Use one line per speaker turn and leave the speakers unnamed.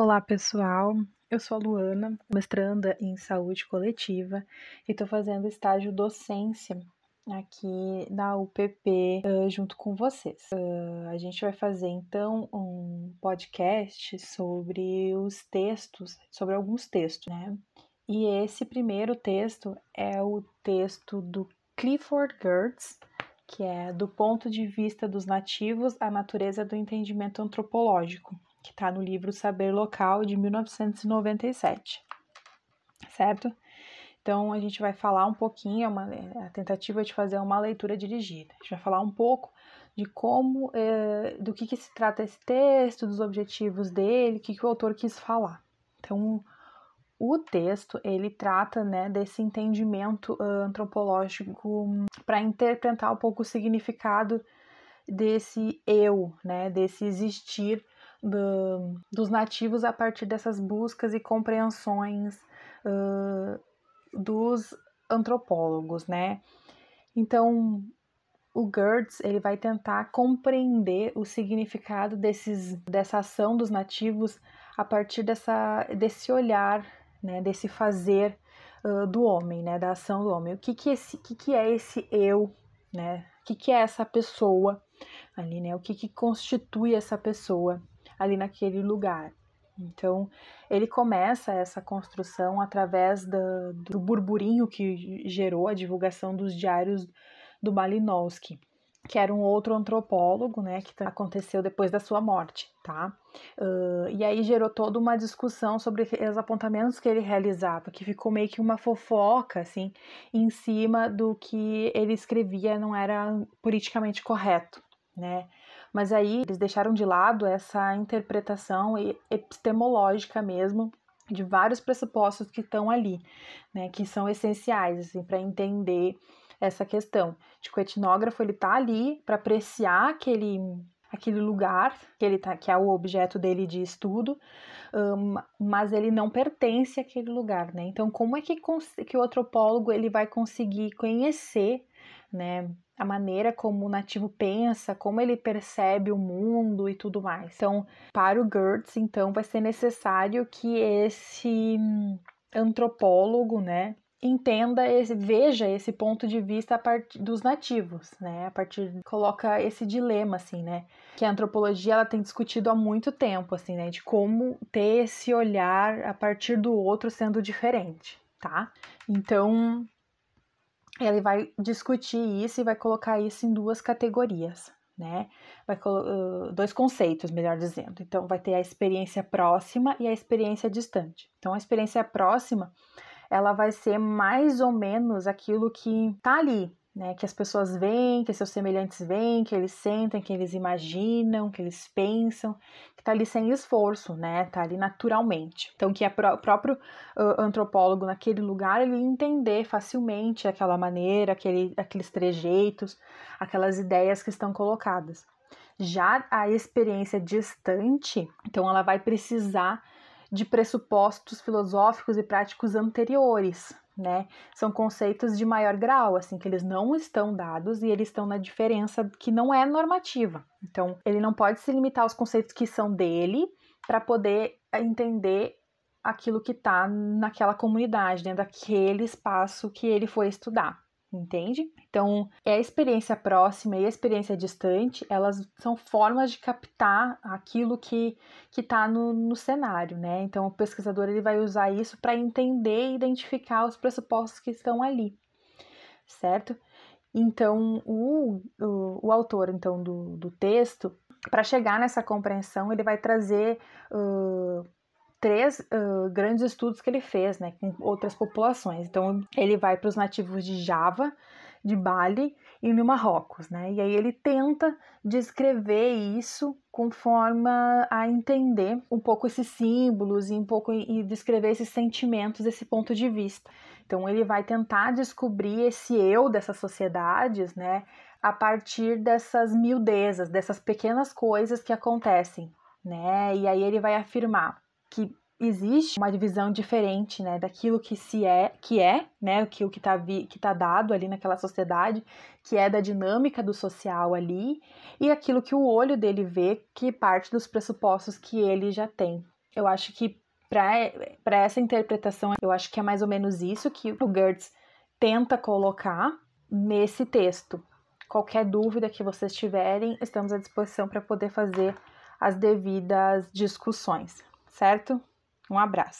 Olá, pessoal. Eu sou a Luana, mestranda em saúde coletiva e estou fazendo estágio docência aqui na UPP uh, junto com vocês. Uh, a gente vai fazer então um podcast sobre os textos, sobre alguns textos, né? E esse primeiro texto é o texto do Clifford Geertz, que é do ponto de vista dos nativos, a natureza do entendimento antropológico que está no livro Saber Local de 1997, certo? Então a gente vai falar um pouquinho, é uma, é a tentativa de fazer uma leitura dirigida. A gente vai falar um pouco de como, é, do que, que se trata esse texto, dos objetivos dele, o que, que o autor quis falar. Então o texto ele trata né, desse entendimento uh, antropológico para interpretar um pouco o significado desse eu, né, desse existir do, dos nativos a partir dessas buscas e compreensões uh, dos antropólogos, né? Então, o Gertz ele vai tentar compreender o significado desses, dessa ação dos nativos a partir dessa, desse olhar, né, desse fazer uh, do homem, né, da ação do homem. O que que, esse, que, que é esse eu, né? O que, que é essa pessoa ali, né? O que, que constitui essa pessoa ali naquele lugar. Então, ele começa essa construção através da, do burburinho que gerou a divulgação dos diários do Malinowski, que era um outro antropólogo, né, que aconteceu depois da sua morte, tá? Uh, e aí gerou toda uma discussão sobre os apontamentos que ele realizava, que ficou meio que uma fofoca, assim, em cima do que ele escrevia não era politicamente correto, né? Mas aí eles deixaram de lado essa interpretação epistemológica mesmo de vários pressupostos que estão ali, né, que são essenciais assim, para entender essa questão. De que o etnógrafo ele tá ali para apreciar aquele aquele lugar que ele tá, que é o objeto dele de estudo, um, mas ele não pertence àquele lugar, né? Então, como é que, que o antropólogo ele vai conseguir conhecer, né, a maneira como o nativo pensa, como ele percebe o mundo e tudo mais. Então, para o Gertz, então, vai ser necessário que esse antropólogo, né, entenda esse, veja esse ponto de vista a partir dos nativos, né? A partir coloca esse dilema assim, né? Que a antropologia ela tem discutido há muito tempo assim, né, de como ter esse olhar a partir do outro sendo diferente, tá? Então, ele vai discutir isso e vai colocar isso em duas categorias, né? Vai dois conceitos, melhor dizendo. Então, vai ter a experiência próxima e a experiência distante. Então, a experiência próxima, ela vai ser mais ou menos aquilo que tá ali, né, que as pessoas veem, que seus semelhantes veem, que eles sentem, que eles imaginam, que eles pensam, que está ali sem esforço, né, tá ali naturalmente. Então, que o próprio uh, antropólogo naquele lugar ele entender facilmente aquela maneira, aquele, aqueles trejeitos, aquelas ideias que estão colocadas. Já a experiência distante, então ela vai precisar de pressupostos filosóficos e práticos anteriores, né? São conceitos de maior grau, assim, que eles não estão dados e eles estão na diferença que não é normativa. Então, ele não pode se limitar aos conceitos que são dele para poder entender aquilo que está naquela comunidade, dentro daquele espaço que ele foi estudar entende? Então, é a experiência próxima e a experiência distante, elas são formas de captar aquilo que que está no, no cenário, né? Então, o pesquisador ele vai usar isso para entender e identificar os pressupostos que estão ali, certo? Então, o, o, o autor então do, do texto, para chegar nessa compreensão, ele vai trazer uh, três uh, grandes estudos que ele fez, né, com outras populações. Então, ele vai para os nativos de Java, de Bali e no Marrocos, né? E aí ele tenta descrever isso com forma a entender um pouco esses símbolos e um pouco e descrever esses sentimentos desse ponto de vista. Então ele vai tentar descobrir esse eu dessas sociedades, né, a partir dessas miudezas, dessas pequenas coisas que acontecem, né? E aí ele vai afirmar que existe uma divisão diferente, né, daquilo que se é, que é, né, que o que está que tá dado ali naquela sociedade, que é da dinâmica do social ali, e aquilo que o olho dele vê, que parte dos pressupostos que ele já tem. Eu acho que para essa interpretação, eu acho que é mais ou menos isso que o Gertz tenta colocar nesse texto. Qualquer dúvida que vocês tiverem, estamos à disposição para poder fazer as devidas discussões, certo? Um abraço.